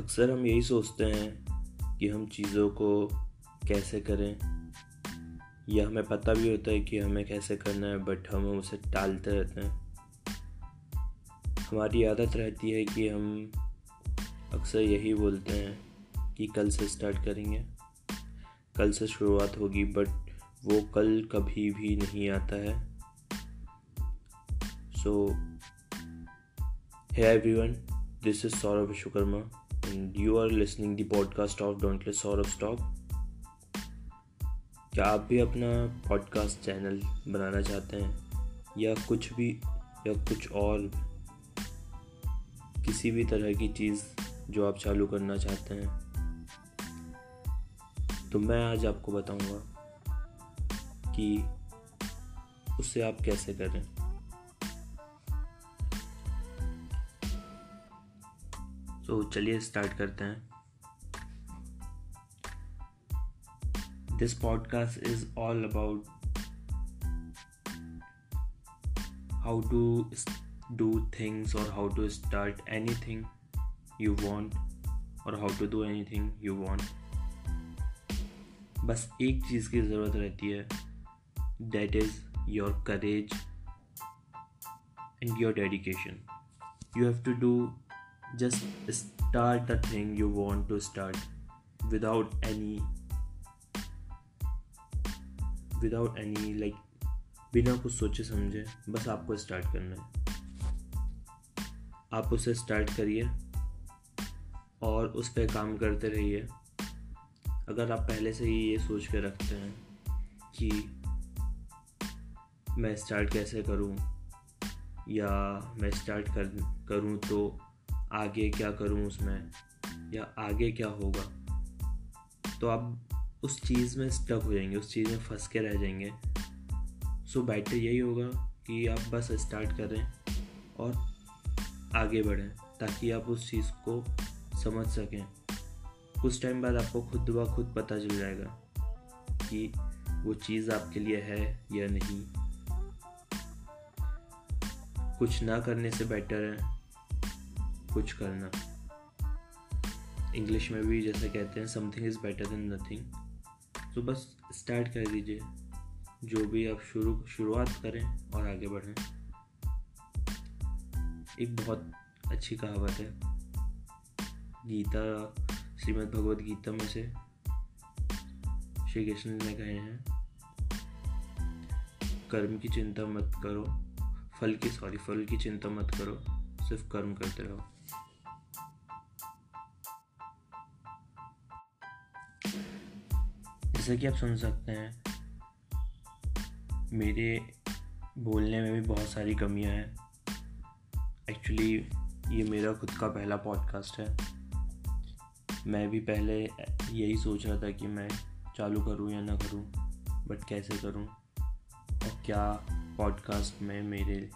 अक्सर हम यही सोचते हैं कि हम चीज़ों को कैसे करें। या हमें पता भी होता है कि हमें कैसे करना है बट हम उसे टालते रहते हैं। हमारी आदत रहती है कि हम अक्सर यही बोलते हैं कि कल से स्टार्ट करेंगे। कल से शुरुआत होगी बट वो कल कभी भी नहीं आता है। So hi everyone this is Saurabh Vishwakarma. And you are listening the podcast of Dauntless Saurabh Stock. क्या आप भी अपना पॉडकास्ट चैनल बनाना चाहते हैं? या कुछ भी, या कुछ और किसी भी तरह की चीज़ जो आप चालू करना चाहते हैं? तो मैं आज आपको बताऊँगा कि उससे आप कैसे करें। तो चलिए स्टार्ट करते हैं। This podcast is all about how to do things और how to start anything you want और how to do anything you want बस एक चीज़ की ज़रूरत रहती है that is your courage and your dedication you have to do just start the thing you want to start without any without any, like, बिना कुछ सोचे समझे, बस आपको स्टार्ट करना है। आप उसे स्टार्ट करिए और उस पर काम करते रहिए। अगर आप पहले से ही ये सोच के रखते हैं कि मैं स्टार्ट कैसे करूँ, या मैं स्टार्ट कर, करूँ तो आगे क्या करूँ उसमें? या आगे क्या होगा? तो आप उस चीज़ में स्टक हो जाएँगे, उस चीज़ में फंस के रह जाएँगे। सो बेटर यही होगा कि आप बस स्टार्ट करें और आगे बढ़ें, ताकि आप उस चीज़ को समझ सकें। कुछ टाइम बाद आपको खुद ब खुद पता चल जाएगा कि वो चीज़ आपके लिए है या नहीं। कुछ ना करने से बेटर है। कुछ करना। इंग्लिश में भी जैसे कहते हैं something is better than nothing तो बस स्टार्ट कर दीजिए। जो भी आप शुरू, शुरुआत करें और आगे बढ़ें। एक बहुत अच्छी कहावत है। गीता श्रीमद् भगवत गीता में से श्री कृष्ण ने कहे हैं, कर्म की चिंता मत करो, फल की सॉरी फल की चिंता मत करो सिर्फ़ कर्म करते रहो। जैसा कि आप सुन सकते हैं, मेरे बोलने में भी बहुत सारी कमियाँ हैं। एक्चुअली ये मेरा खुद का पहला पॉडकास्ट है। मैं भी पहले यही सोच रहा था कि मैं चालू करूँ या ना करूँ बट कैसे करूँ? और क्या पॉडकास्ट में मेरे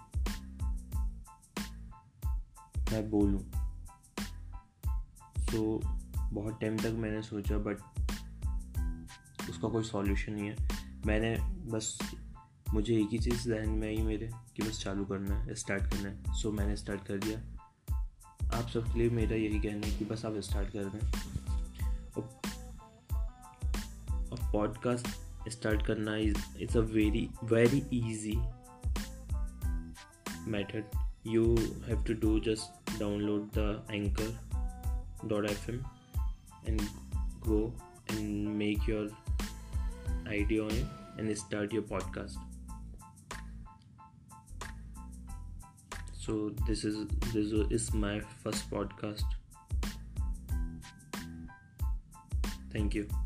मैं बोलूँ। तो बहुत टाइम तक मैंने सोचा बट उसका कोई सॉल्यूशन नहीं है। मैंने बस मुझे एक ही चीज़ जहन में आई मेरे कि बस चालू करना है स्टार्ट करना है। सो so, मैंने स्टार्ट कर दिया। आप सबके लिए मेरा यही कहना है कि बस आप स्टार्ट कर दें। और पॉडकास्ट स्टार्ट करना is it's a very very easy method you have to do just download the anchor.fm and go and make your idea on it and start your podcast. So this is this is my first podcast. Thank you.